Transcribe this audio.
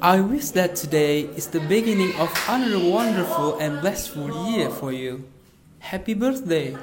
I wish that today is the beginning of another wonderful and blissful year for you. Happy birthday!